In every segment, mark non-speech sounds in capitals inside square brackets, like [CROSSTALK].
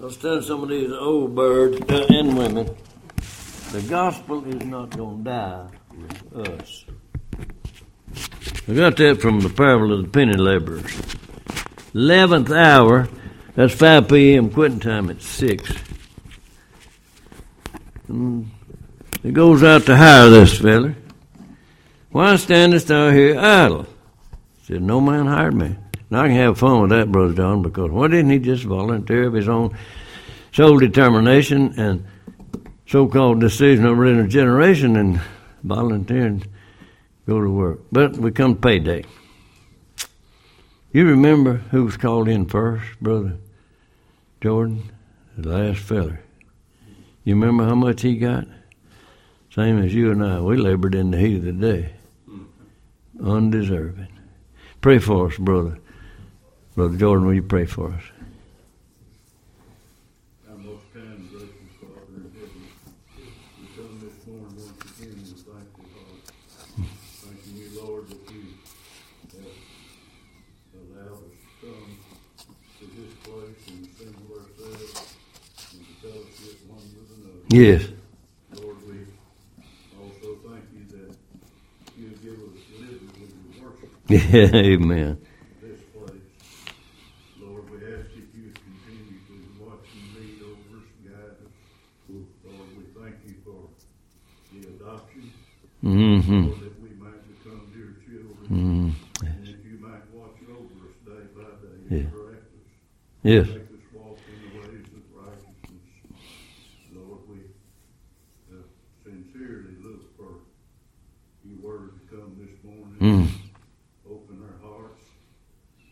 I'll stand some of these old birds uh, and women. The gospel is not going to die with us. I got that from the parable of the penny laborers. Eleventh hour, that's 5 p.m. quitting time at 6. And he goes out to hire this feller. Why standest thou here idle? He said, No man hired me. Now I can have fun with that, Brother John, because why didn't he just volunteer of his own sole determination and so called decision over in a generation and volunteer and go to work? But we come payday. You remember who was called in first, Brother Jordan? The last feller. You remember how much he got? Same as you and I. We labored in the heat of the day. Undeserving. Pray for us, brother. Brother Jordan, will you pray for us? Our most kind and gracious Father in heaven, we come this morning once again with thankful heart. Thanking you, Lord, that you have allowed us to come to this place and assemble ourselves and to fellowship one with another. Yes. Lord, we also thank you that you give us worship [LAUGHS] amen. this place. Lord, we ask that you continue to watch and lead over us, guide us. Lord, we thank you for the adoption. Mm-hmm. Lord, that we might become dear children. Mm. And that you might watch over us day by day Yeah. and correct us. Yes. Make us walk in the ways of righteousness. Lord, we uh, sincerely look for your word to come this morning. Mm. Open our hearts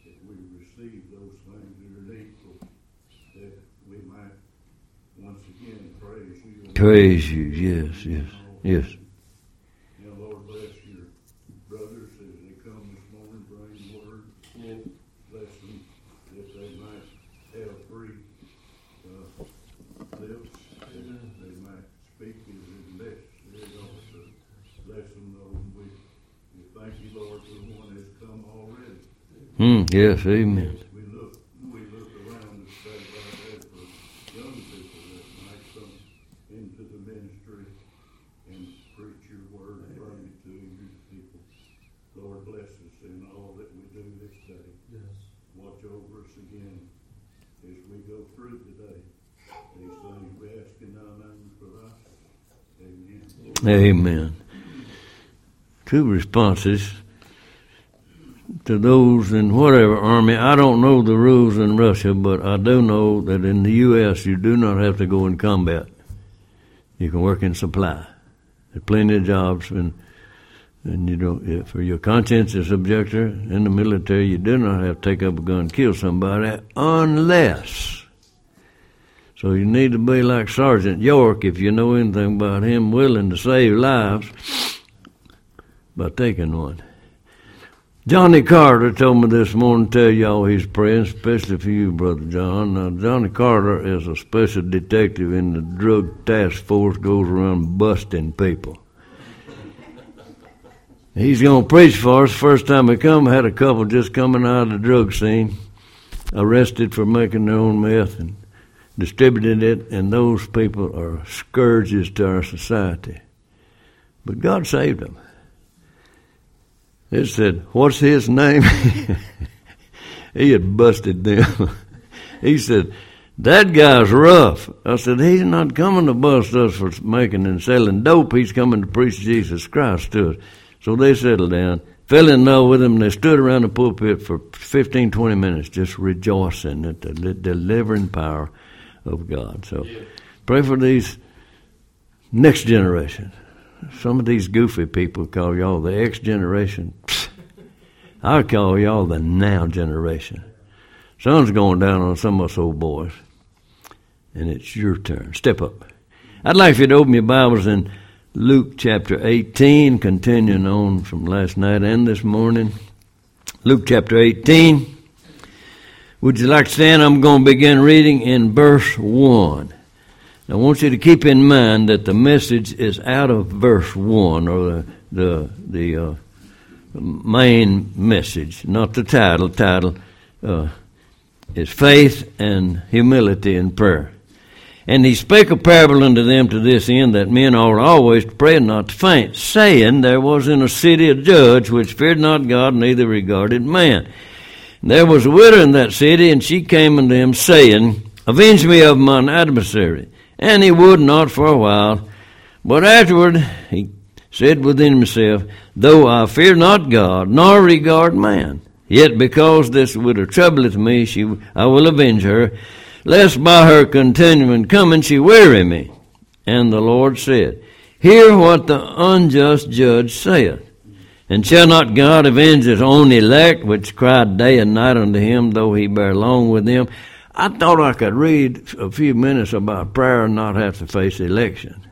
that we receive those things that are needful, that we might once again praise you. Praise you. Yes, yes, yes. Now, Lord, bless your brothers as they come this morning, bring the word. Bless them that they might have free uh, lips, and they might speak as is necessary also. Bless them, Lord, and we, we thank you, Lord, for the one that's come already. Mm. Yes, amen. We look, we look around this day by day for young people that might come into the ministry and preach your word and bring it to your people. Lord, bless us in all that we do this day. Watch over us again as we go through today. These things we ask in thy name for us. Amen. Amen. Two responses to those in whatever army. I don't know the rules in Russia, but I do know that in the U.S. you do not have to go in combat. You can work in supply. There's plenty of jobs, and and you don't. For your conscientious objector in the military, you do not have to take up a gun and kill somebody unless. So you need to be like Sergeant York if you know anything about him, willing to save lives by taking one. Johnny Carter told me this morning to tell y'all he's praying, especially for you, Brother John. Now, Johnny Carter is a special detective in the drug task force, goes around busting people. He's going to preach for us. First time he come, had a couple just coming out of the drug scene, arrested for making their own meth and distributed it, and those people are scourges to our society. But God saved them. It said, What's his name? [LAUGHS] he had busted them. [LAUGHS] he said, That guy's rough. I said, He's not coming to bust us for making and selling dope. He's coming to preach Jesus Christ to us. So they settled down, fell in love with him, and they stood around the pulpit for 15, 20 minutes just rejoicing at the delivering power of God. So pray for these next generation. Some of these goofy people call y'all the X generation. I call y'all the now generation. Sun's going down on some of us old boys, and it's your turn. Step up. I'd like you to open your Bibles in Luke chapter 18, continuing on from last night and this morning. Luke chapter 18. Would you like to stand? I'm going to begin reading in verse 1. I want you to keep in mind that the message is out of verse 1, or the, the, the uh, main message, not the title. Title, uh, is faith and humility in prayer. And he spake a parable unto them to this end that men ought always to pray and not to faint, saying, There was in a city a judge which feared not God, neither regarded man. And there was a widow in that city, and she came unto him, saying, Avenge me of mine adversary. And he would not for a while. But afterward he said within himself, Though I fear not God, nor regard man, yet because this widow troubleth me, she, I will avenge her lest by her continuing coming she weary me. And the Lord said, Hear what the unjust judge saith. And shall not God avenge his own elect, which cried day and night unto him, though he bear long with them? I thought I could read a few minutes about prayer and not have to face election.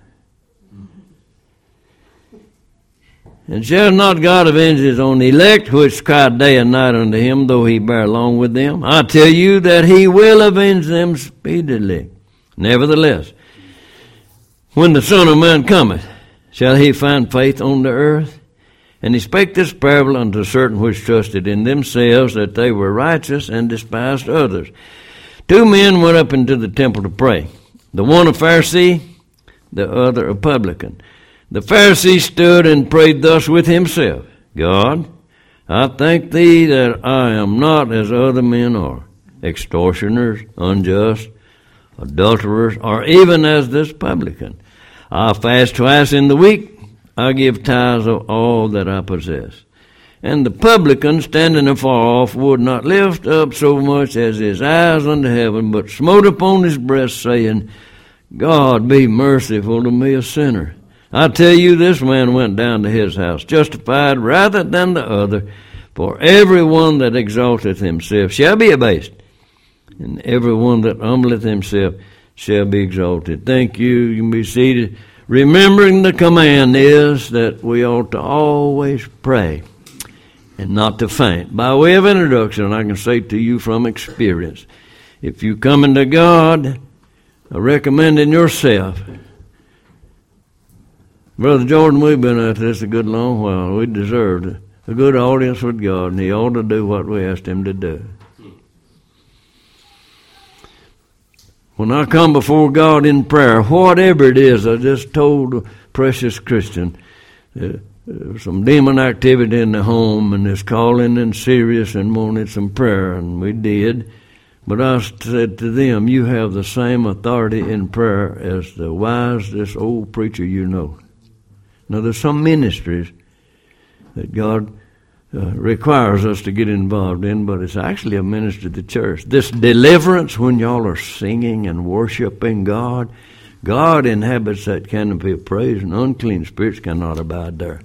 And shall not God avenge his own elect, which cry day and night unto him, though he bear long with them? I tell you that he will avenge them speedily. Nevertheless, when the Son of Man cometh, shall he find faith on the earth? And he spake this parable unto certain which trusted in themselves that they were righteous and despised others. Two men went up into the temple to pray, the one a Pharisee, the other a publican. The Pharisee stood and prayed thus with himself God, I thank thee that I am not as other men are, extortioners, unjust, adulterers, or even as this publican. I fast twice in the week. I give tithes of all that I possess. And the publican, standing afar off, would not lift up so much as his eyes unto heaven, but smote upon his breast, saying, God be merciful to me, a sinner. I tell you, this man went down to his house justified rather than the other. For every one that exalteth himself shall be abased, and every one that humbleth himself shall be exalted. Thank you. You can be seated. Remembering the command is that we ought to always pray and not to faint. By way of introduction, I can say to you from experience, if you come into God, recommending yourself, Brother Jordan, we've been at this a good long while. We deserved a good audience with God, and He ought to do what we asked Him to do. When I come before God in prayer, whatever it is, I just told a precious Christian, uh, uh, some demon activity in the home, and it's calling and serious and wanted some prayer, and we did. But I said to them, You have the same authority in prayer as the wisest old preacher you know. Now, there's some ministries that God uh, requires us to get involved in, but it's actually a ministry to the church. This deliverance, when y'all are singing and worshiping God, God inhabits that canopy of praise, and unclean spirits cannot abide there.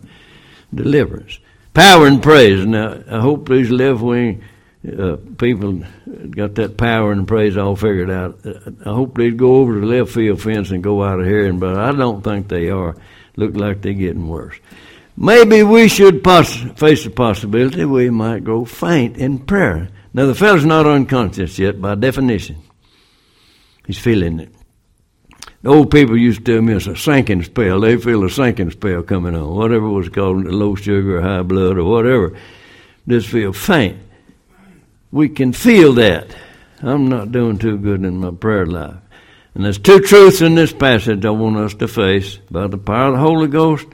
Deliverance. Power and praise. Now, I hope these left wing uh, people got that power and praise all figured out. I hope they'd go over to the left field fence and go out of here, but I don't think they are look like they're getting worse. Maybe we should poss- face the possibility we might go faint in prayer. Now, the fellow's not unconscious yet by definition. He's feeling it. The old people used to tell me it's a sinking spell. They feel a sinking spell coming on, whatever was called low sugar high blood or whatever. Just feel faint. We can feel that. I'm not doing too good in my prayer life. And there's two truths in this passage I want us to face by the power of the Holy Ghost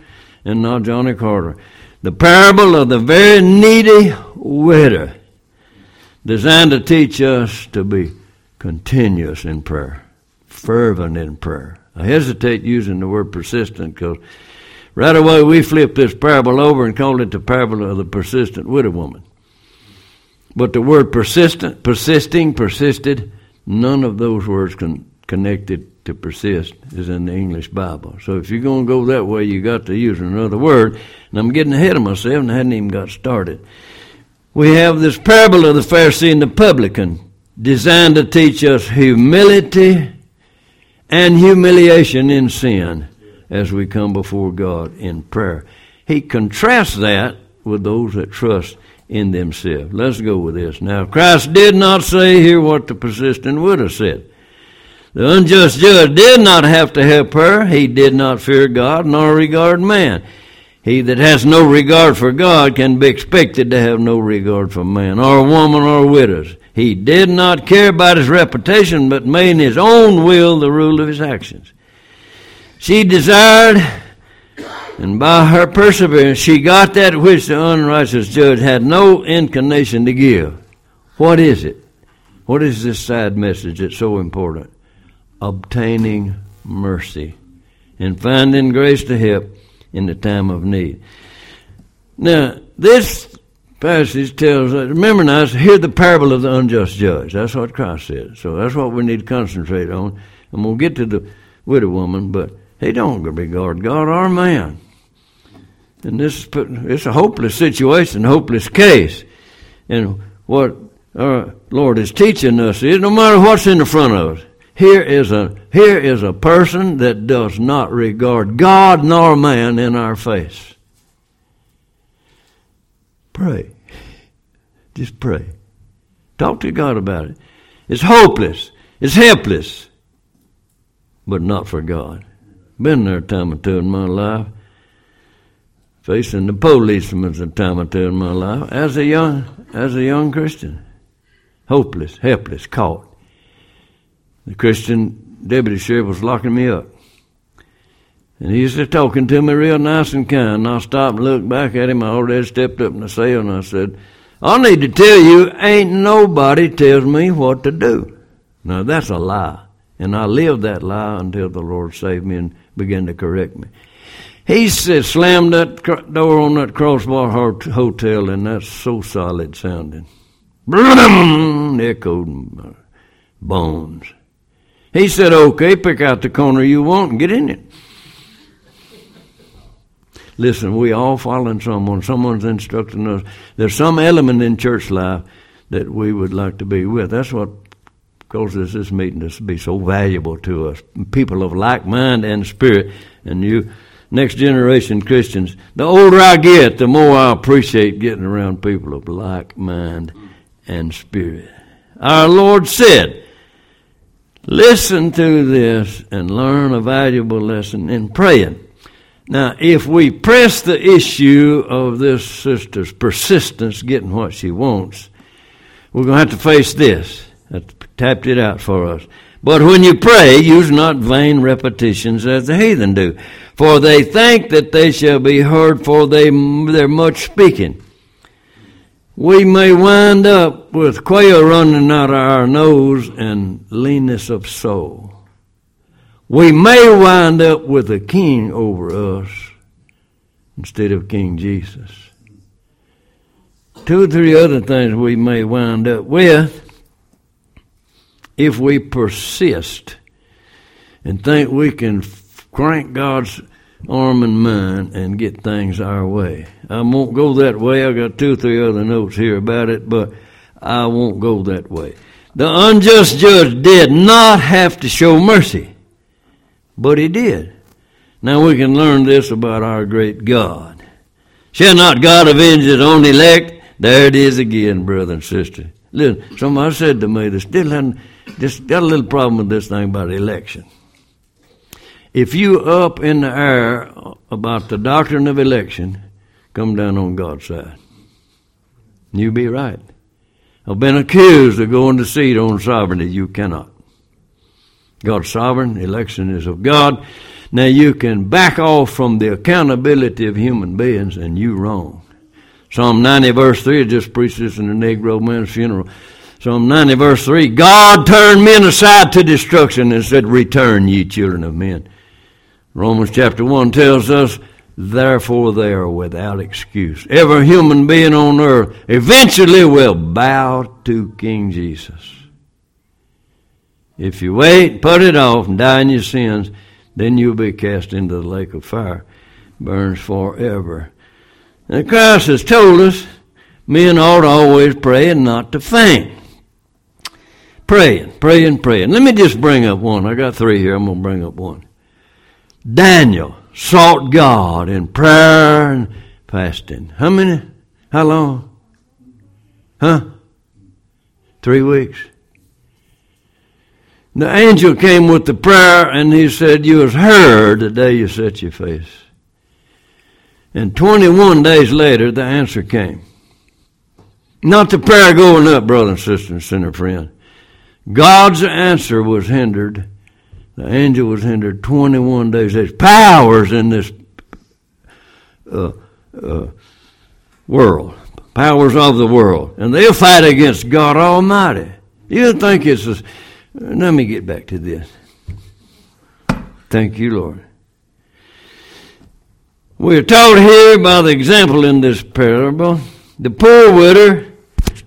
and not Johnny Carter. The parable of the very needy widow, designed to teach us to be continuous in prayer, fervent in prayer. I hesitate using the word persistent because right away we flip this parable over and call it the parable of the persistent widow woman. But the word persistent, persisting, persisted, none of those words can connected to persist is in the English Bible. So if you're going to go that way, you got to use another word. And I'm getting ahead of myself and I hadn't even got started. We have this parable of the Pharisee and the publican designed to teach us humility and humiliation in sin as we come before God in prayer. He contrasts that with those that trust in themselves. Let's go with this. Now, Christ did not say here what the persistent would have said. The unjust judge did not have to help her. He did not fear God nor regard man. He that has no regard for God can be expected to have no regard for man, or woman, or widows. He did not care about his reputation, but made his own will the rule of his actions. She desired, and by her perseverance, she got that which the unrighteous judge had no inclination to give. What is it? What is this sad message that's so important? Obtaining mercy and finding grace to help in the time of need. Now, this passage tells us, remember now, hear the parable of the unjust judge. That's what Christ said. So that's what we need to concentrate on. And we'll get to the widow woman, but he don't regard God or man. And this is put it's a hopeless situation, hopeless case. And what our Lord is teaching us is no matter what's in the front of us, here is a here is a person that does not regard God nor man in our face. Pray. Just pray. Talk to God about it. It's hopeless. It's helpless. But not for God. Been there a time or two in my life. Facing the policemen a time or two in my life as a young as a young Christian. Hopeless, helpless, caught. The Christian deputy sheriff was locking me up. And he's was talking to me real nice and kind. And I stopped and looked back at him. I already stepped up in the cell and I said, I need to tell you, ain't nobody tells me what to do. Now that's a lie. And I lived that lie until the Lord saved me and began to correct me. He said, slammed that door on that crossbar hotel, and that's so solid sounding. [LAUGHS] Echoed bones. He said, okay, pick out the corner you want and get in it. Listen, we all following someone. Someone's instructing us. There's some element in church life that we would like to be with. That's what causes this meeting to be so valuable to us. People of like mind and spirit. And you, next generation Christians, the older I get, the more I appreciate getting around people of like mind and spirit. Our Lord said, listen to this and learn a valuable lesson in praying. Now, if we press the issue of this sister's persistence getting what she wants, we're going to have to face this. I tapped it out for us. But when you pray, use not vain repetitions as the heathen do, for they think that they shall be heard for they, their much speaking. We may wind up with quail running out of our nose and leanness of soul we may wind up with a king over us instead of King Jesus. Two or three other things we may wind up with if we persist and think we can crank God's arm and mind and get things our way. I won't go that way. I got two or three other notes here about it, but I won't go that way. The unjust judge did not have to show mercy. But he did. Now we can learn this about our great God. Shall not God avenge his own elect? There it is again, brother and sister. Listen, somebody said to me, they still hadn't, just got a little problem with this thing about election. If you up in the air about the doctrine of election, come down on God's side. You be right. I've been accused of going to seat on sovereignty. You cannot. God's sovereign, election is of God. Now you can back off from the accountability of human beings and you wrong. Psalm 90 verse 3, I just preached this in the Negro man's funeral. Psalm 90 verse 3, God turned men aside to destruction and said, return ye children of men. Romans chapter 1 tells us, therefore they are without excuse. Every human being on earth eventually will bow to King Jesus. If you wait, put it off, and die in your sins, then you'll be cast into the lake of fire. Burns forever. And Christ has told us men ought to always pray and not to faint. Praying, praying, praying. Let me just bring up one. I got three here. I'm going to bring up one. Daniel sought God in prayer and fasting. How many? How long? Huh? Three weeks. The angel came with the prayer and he said, You was heard the day you set your face. And 21 days later, the answer came. Not the prayer going up, brother and sister and sinner friend. God's answer was hindered. The angel was hindered 21 days. There's powers in this uh, uh, world, powers of the world, and they'll fight against God Almighty. You think it's a, let me get back to this. Thank you, Lord. We're taught here by the example in this parable. The poor widow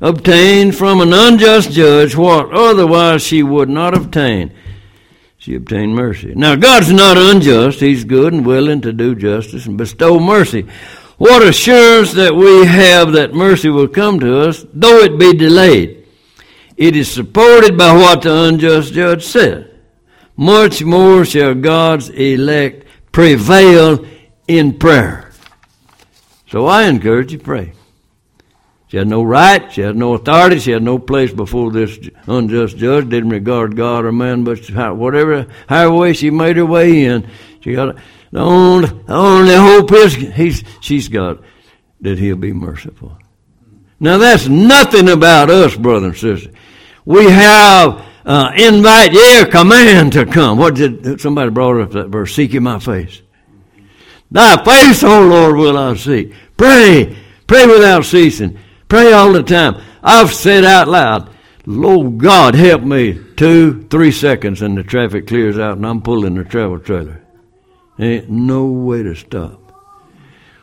obtained from an unjust judge what otherwise she would not obtain. She obtained mercy. Now, God's not unjust. He's good and willing to do justice and bestow mercy. What assurance that we have that mercy will come to us, though it be delayed. It is supported by what the unjust judge said. Much more shall God's elect prevail in prayer. So I encourage you, pray. She had no right, she had no authority, she had no place before this unjust judge, didn't regard God or man, but whatever, however way she made her way in, she got, the only, the only hope is he's, she's got that he'll be merciful. Now that's nothing about us, brother and sister. We have uh, invite, yeah, command to come. What did somebody brought up that verse? Seek in my face. Thy face, O Lord, will I seek. Pray, pray without ceasing. Pray all the time. I've said out loud, Lord God, help me. Two, three seconds and the traffic clears out and I'm pulling the travel trailer. Ain't no way to stop.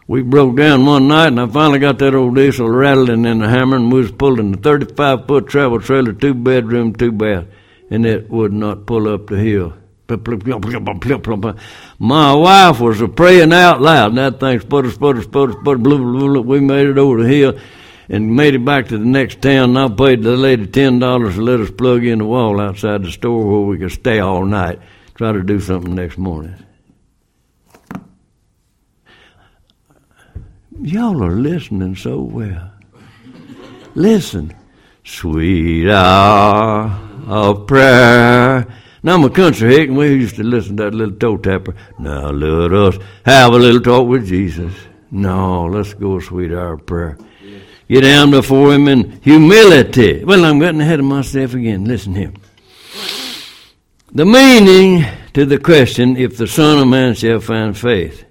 We broke down one night and I finally got that old diesel rattling in the hammer and we was pulling a 35 foot travel trailer, two bedroom, two bath, and it would not pull up the hill. My wife was praying out loud, and that thing sputter, sputter, sputter, sputter, blue, blue, blue. We made it over the hill and made it back to the next town. And I paid the lady ten dollars to let us plug in the wall outside the store where we could stay all night. Try to do something next morning. Y'all are listening so well. Listen. Sweet hour of prayer. Now I'm a country hick, and we used to listen to that little toe tapper. Now let us have a little talk with Jesus. No, let's go sweet hour of prayer. Get down before him in humility. Well, I'm getting ahead of myself again. Listen here. The meaning to the question, if the Son of Man shall find faith.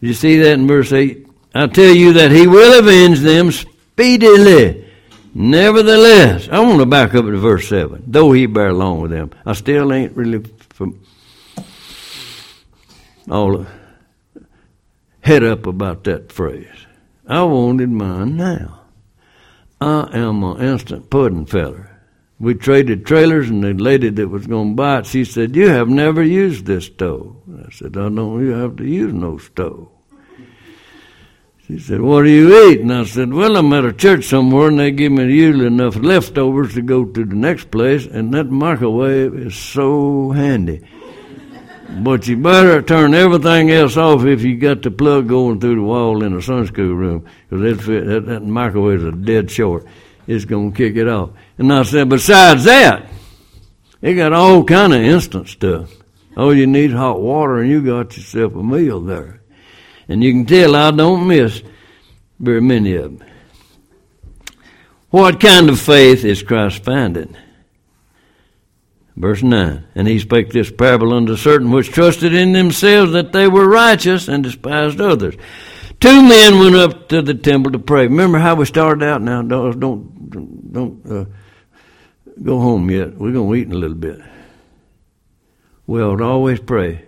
You see that in verse 8? I tell you that he will avenge them speedily. Nevertheless, I want to back up to verse 7. Though he bear along with them, I still ain't really from all head up about that phrase. I wanted mine now. I am an instant pudding feller. We traded trailers, and the lady that was going to buy it, she said, "You have never used this stove." I said, "I don't you have to use no stove." She said, What do you eat? And I said, Well, I'm at a church somewhere and they give me usually enough leftovers to go to the next place, and that microwave is so handy. But you better turn everything else off if you got the plug going through the wall in the Sunday school room, because that, that, that microwave is a dead short. It's going to kick it off. And I said, Besides that, it got all kind of instant stuff. All you need hot water, and you got yourself a meal there. And you can tell I don't miss very many of them. What kind of faith is Christ finding? Verse 9. And he spake this parable unto certain which trusted in themselves that they were righteous and despised others. Two men went up to the temple to pray. Remember how we started out now? Don't, don't, don't uh, go home yet. We're going to eat in a little bit. We ought to always pray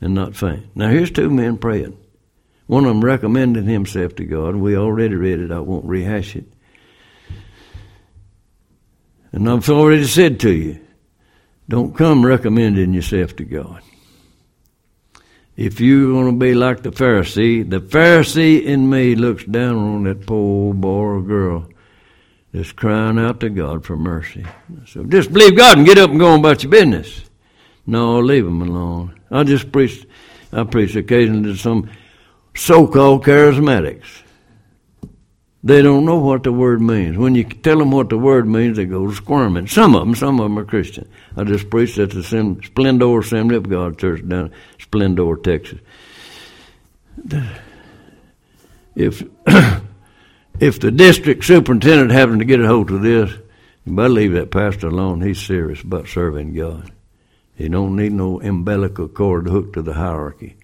and not faint. Now here's two men praying. One of them recommended himself to God. We already read it. I won't rehash it. And I've already said to you, don't come recommending yourself to God. If you're going to be like the Pharisee, the Pharisee in me looks down on that poor boy or girl that's crying out to God for mercy. So just believe God and get up and go on about your business. No, leave them alone. I just preach, I preach occasionally to some so-called charismatics. They don't know what the word means. When you tell them what the word means, they go squirming. Some of them, some of them are Christian. I just preached at the Splendora Assembly of God Church down in Splendora, Texas. If [CLEARS THROAT] if the district superintendent happened to get a hold of this, you better leave that pastor alone. He's serious about serving God. He don't need no umbilical cord hooked to the hierarchy.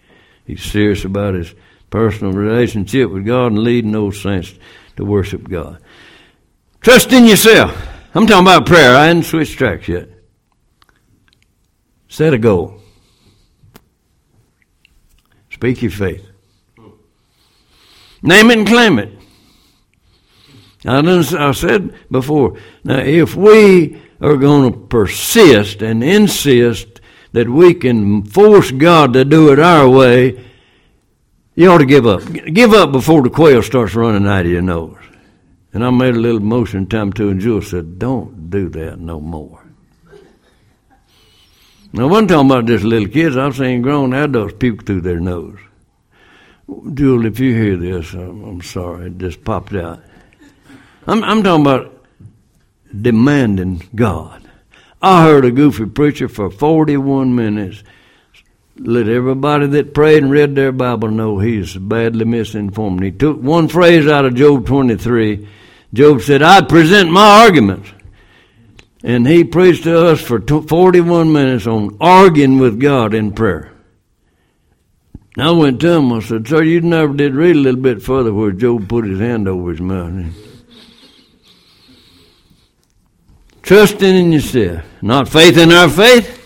He's serious about his personal relationship with God and leading those saints to worship God. Trust in yourself. I'm talking about prayer. I hadn't switched tracks yet. Set a goal. Speak your faith. Name it and claim it. I, I said before, now if we are going to persist and insist that we can force God to do it our way, you ought to give up. Give up before the quail starts running out of your nose. And I made a little motion time to, and Jewel said, Don't do that no more. Now, I wasn't talking about just little kids. I've seen grown adults puke through their nose. Jewel, if you hear this, I'm, I'm sorry. It just popped out. I'm, I'm talking about demanding God. I heard a goofy preacher for 41 minutes let everybody that prayed and read their Bible know he's badly misinformed. He took one phrase out of Job 23. Job said, I present my arguments. And he preached to us for 41 minutes on arguing with God in prayer. I went to him, I said, Sir, you never did read a little bit further where Job put his hand over his mouth. Trusting in yourself, not faith in our faith,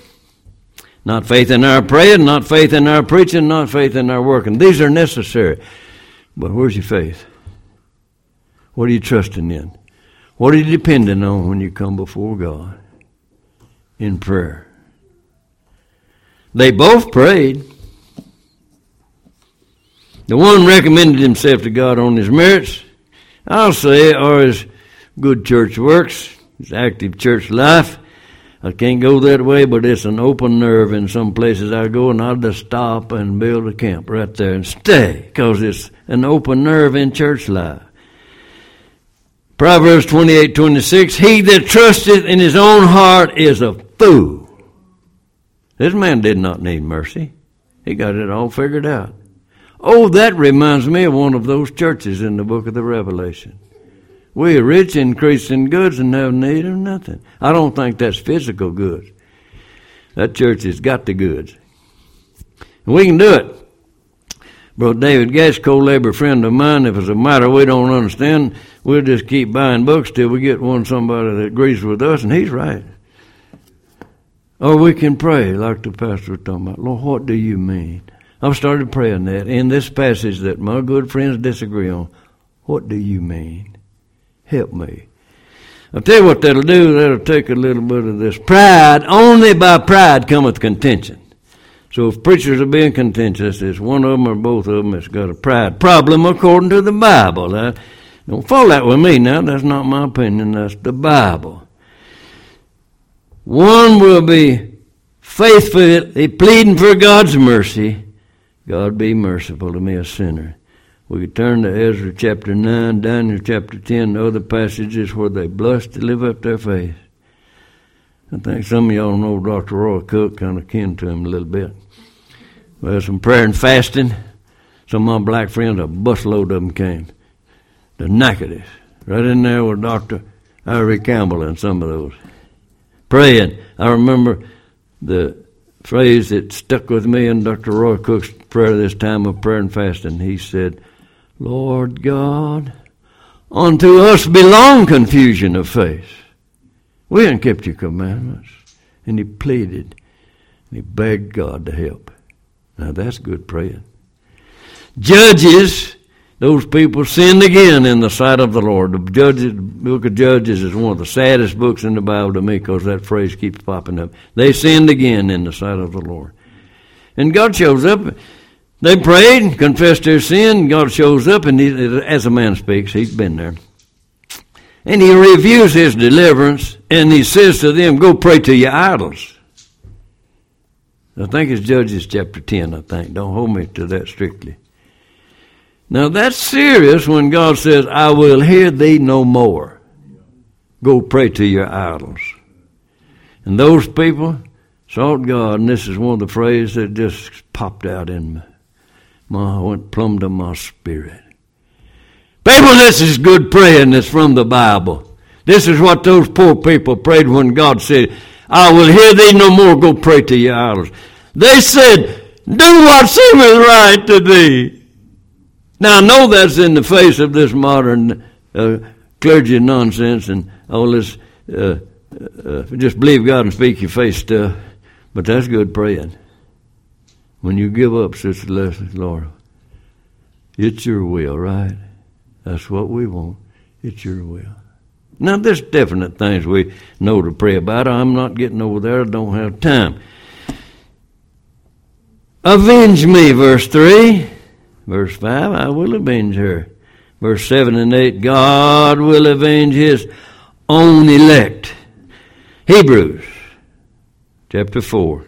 not faith in our praying, not faith in our preaching, not faith in our working. These are necessary. But where's your faith? What are you trusting in? What are you depending on when you come before God in prayer? They both prayed. The one recommended himself to God on his merits, I'll say, or his good church works, his active church life. I can't go that way, but it's an open nerve in some places I go, and I'll just stop and build a camp right there and stay, because it's an open nerve in church life. Proverbs 28 26, He that trusteth in his own heart is a fool. This man did not need mercy. He got it all figured out. Oh, that reminds me of one of those churches in the book of the Revelation. We are rich, in increasing goods, and have need of nothing. I don't think that's physical goods. That church has got the goods. And we can do it. Brother David Gash, co-labor friend of mine, if it's a matter we don't understand, we'll just keep buying books till we get one somebody that agrees with us, and he's right. Or we can pray, like the pastor was talking about. Lord, what do you mean? I've started praying that in this passage that my good friends disagree on. What do you mean? Help me. I'll tell you what that'll do. That'll take a little bit of this pride. Only by pride cometh contention. So if preachers are being contentious, it's one of them or both of them that's got a pride problem according to the Bible. Now, don't fall out with me now. That's not my opinion. That's the Bible. One will be faithfully pleading for God's mercy. God be merciful to me, a sinner. We turn to Ezra chapter 9, Daniel chapter 10, other passages where they blush to live up their faith. I think some of y'all know Dr. Roy Cook, kind of kin to him a little bit. Well, some prayer and fasting. Some of my black friends, a busload of them came. The knackered Right in there with Dr. Irie Campbell and some of those. Praying. I remember the phrase that stuck with me in Dr. Roy Cook's prayer this time of prayer and fasting. He said, Lord God, unto us belong confusion of faith. We haven't kept your commandments. And he pleaded, and he begged God to help. Now that's good praying. Judges, those people sinned again in the sight of the Lord. The Judges, book of Judges is one of the saddest books in the Bible to me because that phrase keeps popping up. They sinned again in the sight of the Lord. And God shows up they prayed, confessed their sin. God shows up, and he, as a man speaks, he's been there. And he reviews his deliverance, and he says to them, Go pray to your idols. I think it's Judges chapter 10, I think. Don't hold me to that strictly. Now that's serious when God says, I will hear thee no more. Go pray to your idols. And those people sought God, and this is one of the phrases that just popped out in me my went plumb to my spirit. People, this is good praying that's from the Bible. This is what those poor people prayed when God said, I will hear thee no more, go pray to your idols. They said, do what seemeth right to thee. Now I know that's in the face of this modern uh, clergy nonsense and all this uh, uh, just believe God and speak your face stuff, but that's good praying. When you give up, Sister Leslie, Lord, it's your will, right? That's what we want. It's your will. Now, there's definite things we know to pray about. I'm not getting over there. I don't have time. Avenge me, verse 3. Verse 5, I will avenge her. Verse 7 and 8, God will avenge his own elect. Hebrews chapter 4,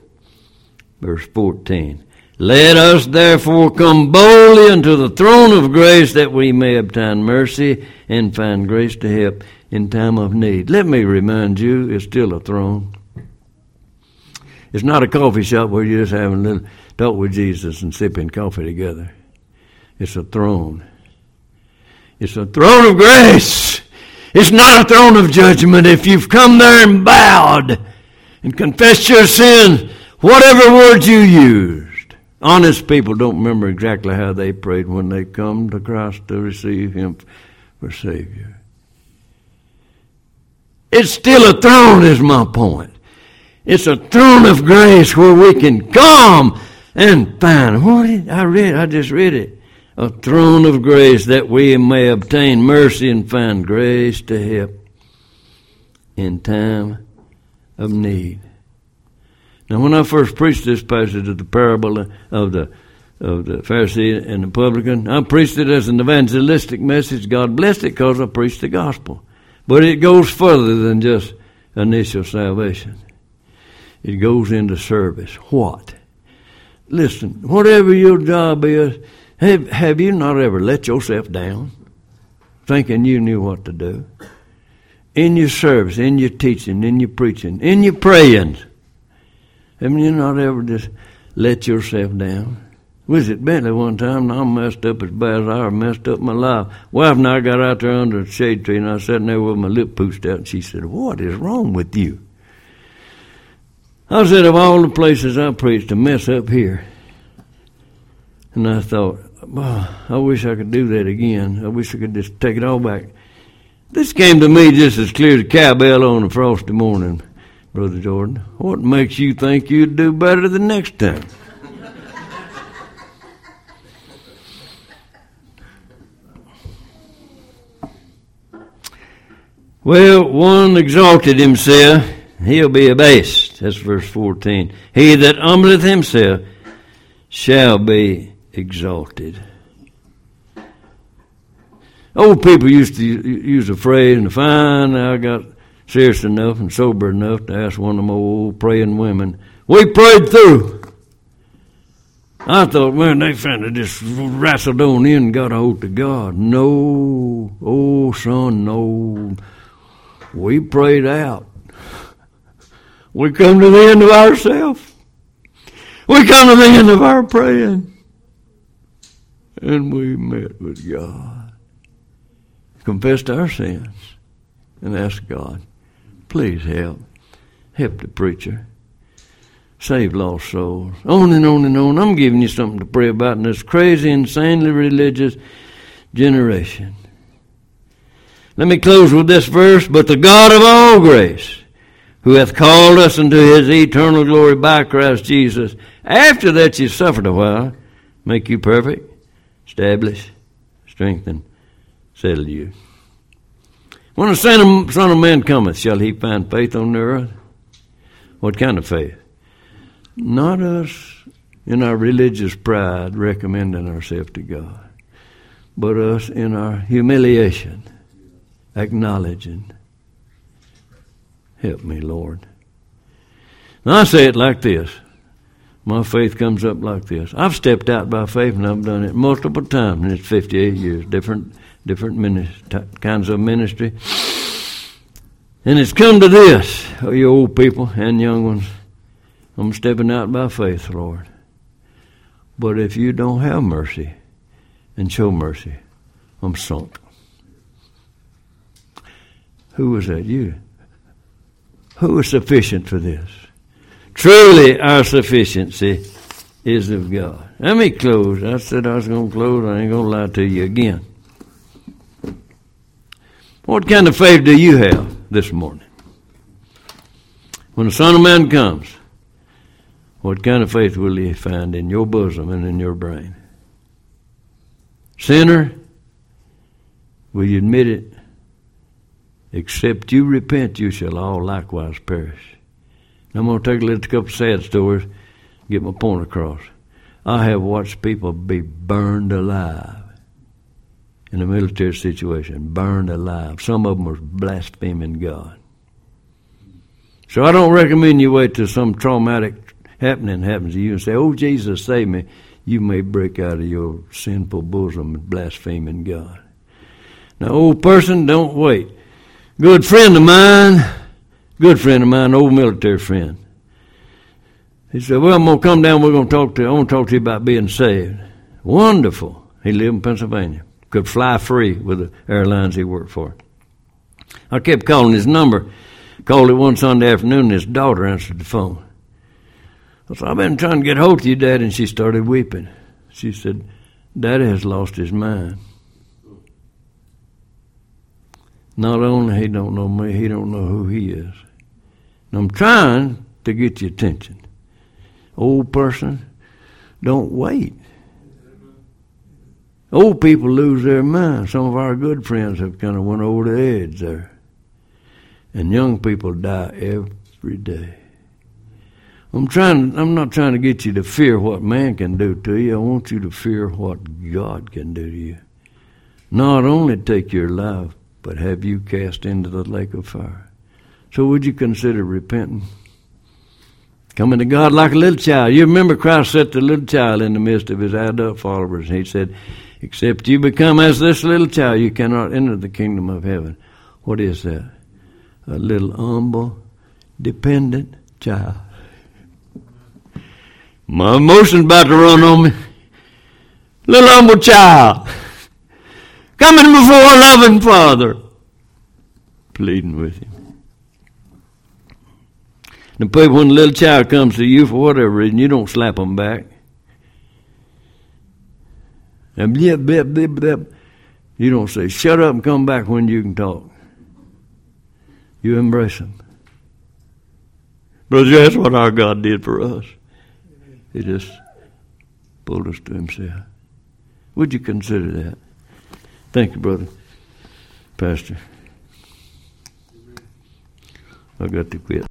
verse 14. Let us therefore come boldly unto the throne of grace that we may obtain mercy and find grace to help in time of need. Let me remind you, it's still a throne. It's not a coffee shop where you're just having a little talk with Jesus and sipping coffee together. It's a throne. It's a throne of grace. It's not a throne of judgment. If you've come there and bowed and confessed your sins, whatever words you used, honest people don't remember exactly how they prayed when they come to Christ to receive Him for Savior. It's still a throne, is my point. It's a throne of grace where we can come and find. What did I read? I just read it a throne of grace that we may obtain mercy and find grace to help in time of need. Now, when I first preached this passage of the parable of the of the Pharisee and the publican, I preached it as an evangelistic message. God blessed it because I preached the gospel. But it goes further than just initial salvation. It goes into service. What? Listen, whatever your job is, have, have you not ever let yourself down thinking you knew what to do? In your service, in your teaching, in your preaching, in your praying. Have you not ever just let yourself down? Was it Bentley one time and I messed up as bad as I ever messed up my life. Wife and I got out there under a shade tree and I sitting there with my lip pushed out and she said, What is wrong with you? I said, Of all the places I preached, to mess up here. And I thought, I wish I could do that again. I wish I could just take it all back. This came to me just as clear as a cowbell on a frosty morning, Brother Jordan. What makes you think you'd do better the next time? well, one exalted himself, he'll be abased. That's verse 14. He that humbleth himself shall be exalted. Old people used to use a phrase, and fine, I got serious enough and sober enough to ask one of them old praying women, we prayed through. I thought, man, they it just wrestled on in and got a hold to God. No, oh son, no. We prayed out. We come to the end of ourselves. We come to the end of our praying and we met with God, confessed our sins, and asked God, please help. Help the preacher. Save lost souls. On and on and on. I'm giving you something to pray about in this crazy, insanely religious generation. Let me close with this verse. But the God of all grace, who hath called us into his eternal glory by Christ Jesus, after that you suffered a while, make you perfect, establish, strengthen, settle you. When the Son of, Son of Man cometh, shall he find faith on the earth? What kind of faith? Not us in our religious pride recommending ourselves to God, but us in our humiliation, acknowledging, Help me, Lord. Now I say it like this my faith comes up like this. I've stepped out by faith and I've done it multiple times in its 58 years, different different kinds of ministry. And it's come to this, oh, you old people and young ones. I'm stepping out by faith, Lord. But if you don't have mercy and show mercy, I'm sunk. Who was that? You. Who is sufficient for this? Truly, our sufficiency is of God. Let me close. I said I was going to close. I ain't going to lie to you again. What kind of faith do you have this morning? When the Son of Man comes, what kind of faith will he find in your bosom and in your brain? Sinner, will you admit it? Except you repent, you shall all likewise perish. I'm going to take a little couple sad stories, get my point across. I have watched people be burned alive in a military situation, burned alive. Some of them were blaspheming God. So I don't recommend you wait till some traumatic happening happens to you and say, Oh, Jesus, save me. You may break out of your sinful bosom and blaspheming God. Now, old person, don't wait. Good friend of mine, good friend of mine, old military friend. He said, Well, I'm going to come down. We're going to talk to you. I want to talk to you about being saved. Wonderful. He lived in Pennsylvania. Could fly free with the airlines he worked for. I kept calling his number. Called it one Sunday afternoon, and his daughter answered the phone. I said, I've been trying to get hold of you, Dad, and she started weeping. She said, Daddy has lost his mind. Not only he don't know me, he don't know who he is. And I'm trying to get your attention. Old person, don't wait. Old people lose their mind. Some of our good friends have kind of went over the edge there. And young people die every day. I'm trying I'm not trying to get you to fear what man can do to you. I want you to fear what God can do to you. Not only take your life, but have you cast into the lake of fire. So would you consider repenting? Coming to God like a little child. You remember Christ set the little child in the midst of his adult followers. and He said, Except you become as this little child, you cannot enter the kingdom of heaven. What is that? A little humble, dependent child. My emotion's about to run on me. Little humble child. Coming before a loving father. Pleading with him. The people, when a little child comes to you for whatever reason, you don't slap them back. And blip, blip, blip, blip. You don't say, shut up and come back when you can talk. You embrace them. Brother, that's what our God did for us. He just pulled us to himself. Would you consider that? Thank you, brother. Pastor. I got to quit.